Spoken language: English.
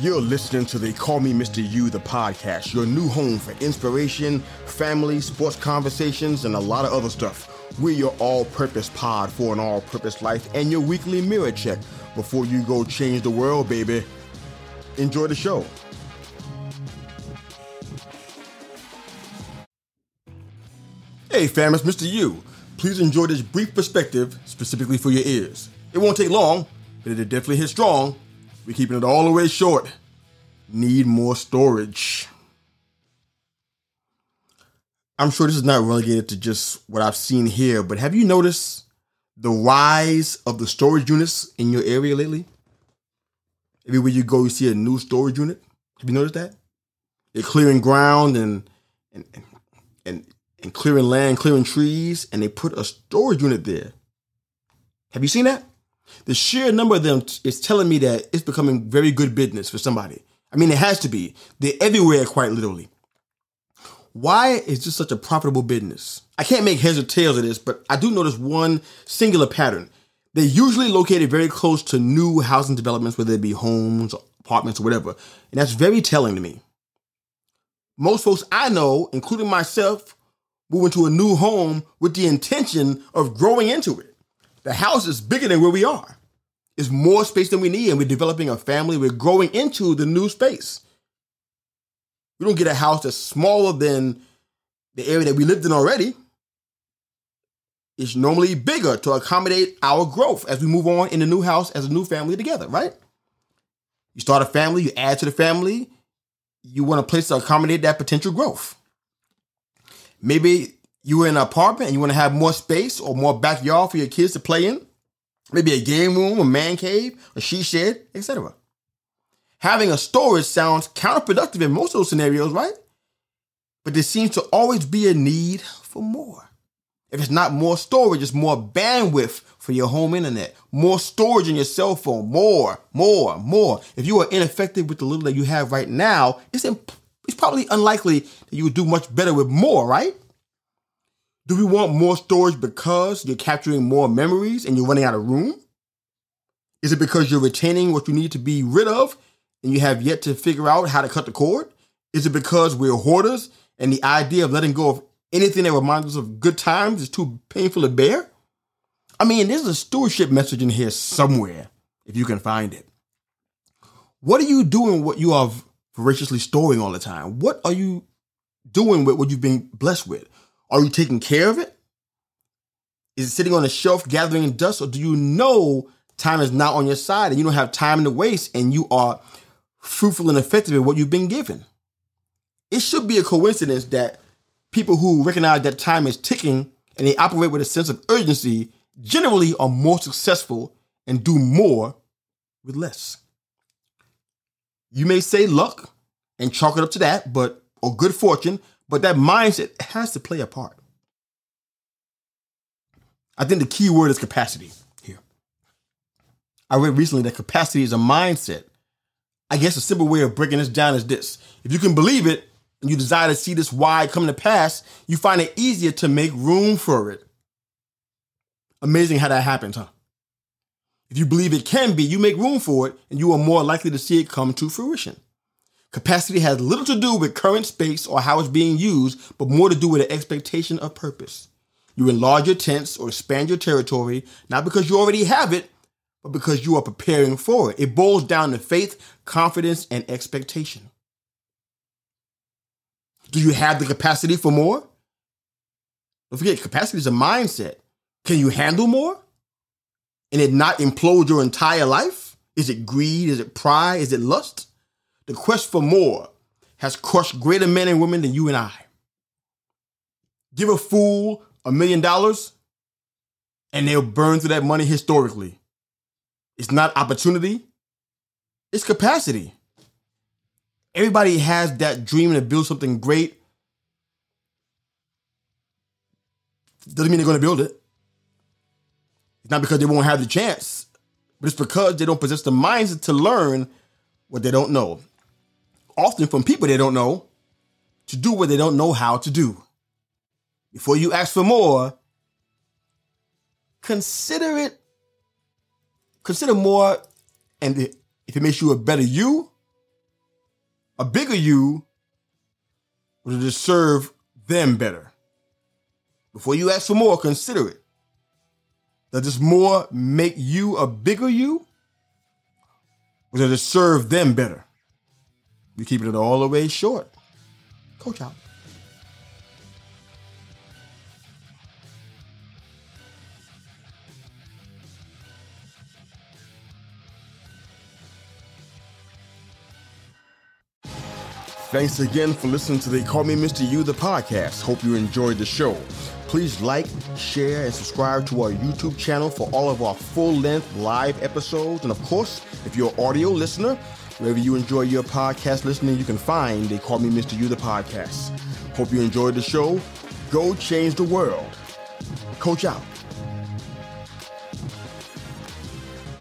You're listening to the Call Me Mr. You, the podcast, your new home for inspiration, family, sports conversations, and a lot of other stuff. We're your all purpose pod for an all purpose life and your weekly mirror check before you go change the world, baby. Enjoy the show. Hey, fam, it's Mr. You. Please enjoy this brief perspective specifically for your ears. It won't take long, but it'll definitely hit strong. We're keeping it all the way short. Need more storage. I'm sure this is not relegated to just what I've seen here, but have you noticed the rise of the storage units in your area lately? Everywhere you go, you see a new storage unit. Have you noticed that? They're clearing ground and and and and clearing land, clearing trees, and they put a storage unit there. Have you seen that? The sheer number of them is telling me that it's becoming very good business for somebody. I mean, it has to be. They're everywhere, quite literally. Why is this such a profitable business? I can't make heads or tails of this, but I do notice one singular pattern. They're usually located very close to new housing developments, whether it be homes, apartments, or whatever. And that's very telling to me. Most folks I know, including myself, move into a new home with the intention of growing into it. The house is bigger than where we are. It's more space than we need, and we're developing a family. We're growing into the new space. We don't get a house that's smaller than the area that we lived in already. It's normally bigger to accommodate our growth as we move on in the new house as a new family together, right? You start a family, you add to the family, you want a place to accommodate that potential growth. Maybe you're in an apartment and you want to have more space or more backyard for your kids to play in. Maybe a game room, a man cave, a she shed, etc. Having a storage sounds counterproductive in most of those scenarios, right? But there seems to always be a need for more. If it's not more storage, it's more bandwidth for your home internet, more storage in your cell phone, more, more, more. If you are ineffective with the little that you have right now, it's imp- it's probably unlikely that you would do much better with more, right? Do we want more storage because you're capturing more memories and you're running out of room? Is it because you're retaining what you need to be rid of and you have yet to figure out how to cut the cord? Is it because we're hoarders and the idea of letting go of anything that reminds us of good times is too painful to bear? I mean, there's a stewardship message in here somewhere, if you can find it. What are you doing with what you are voraciously storing all the time? What are you doing with what you've been blessed with? Are you taking care of it? Is it sitting on a shelf gathering dust, or do you know time is not on your side and you don't have time to waste and you are fruitful and effective in what you've been given? It should be a coincidence that people who recognize that time is ticking and they operate with a sense of urgency generally are more successful and do more with less. You may say luck and chalk it up to that, but or good fortune, but that mindset has to play a part. I think the key word is capacity here. I read recently that capacity is a mindset. I guess a simple way of breaking this down is this. If you can believe it and you desire to see this why come to pass, you find it easier to make room for it. Amazing how that happens, huh? If you believe it can be, you make room for it and you are more likely to see it come to fruition. Capacity has little to do with current space or how it's being used, but more to do with the expectation of purpose. You enlarge your tents or expand your territory, not because you already have it, but because you are preparing for it. It boils down to faith, confidence, and expectation. Do you have the capacity for more? Don't forget, capacity is a mindset. Can you handle more? And it not implode your entire life? Is it greed? Is it pride? Is it lust? The quest for more has crushed greater men and women than you and I. Give a fool a million dollars and they'll burn through that money historically. It's not opportunity, it's capacity. Everybody has that dream to build something great. Doesn't mean they're going to build it. It's not because they won't have the chance, but it's because they don't possess the mindset to learn what they don't know often from people they don't know, to do what they don't know how to do. Before you ask for more, consider it, consider more, and if it makes you a better you, a bigger you does it serve them better? Before you ask for more, consider it. Does this more make you a bigger you? Or does it serve them better? We keep it all the way short. Coach out. Thanks again for listening to the Call Me Mr. You, the podcast. Hope you enjoyed the show. Please like, share, and subscribe to our YouTube channel for all of our full length live episodes. And of course, if you're an audio listener, wherever you enjoy your podcast listening, you can find They Call Me Mr. You, the podcast. Hope you enjoyed the show. Go change the world. Coach out.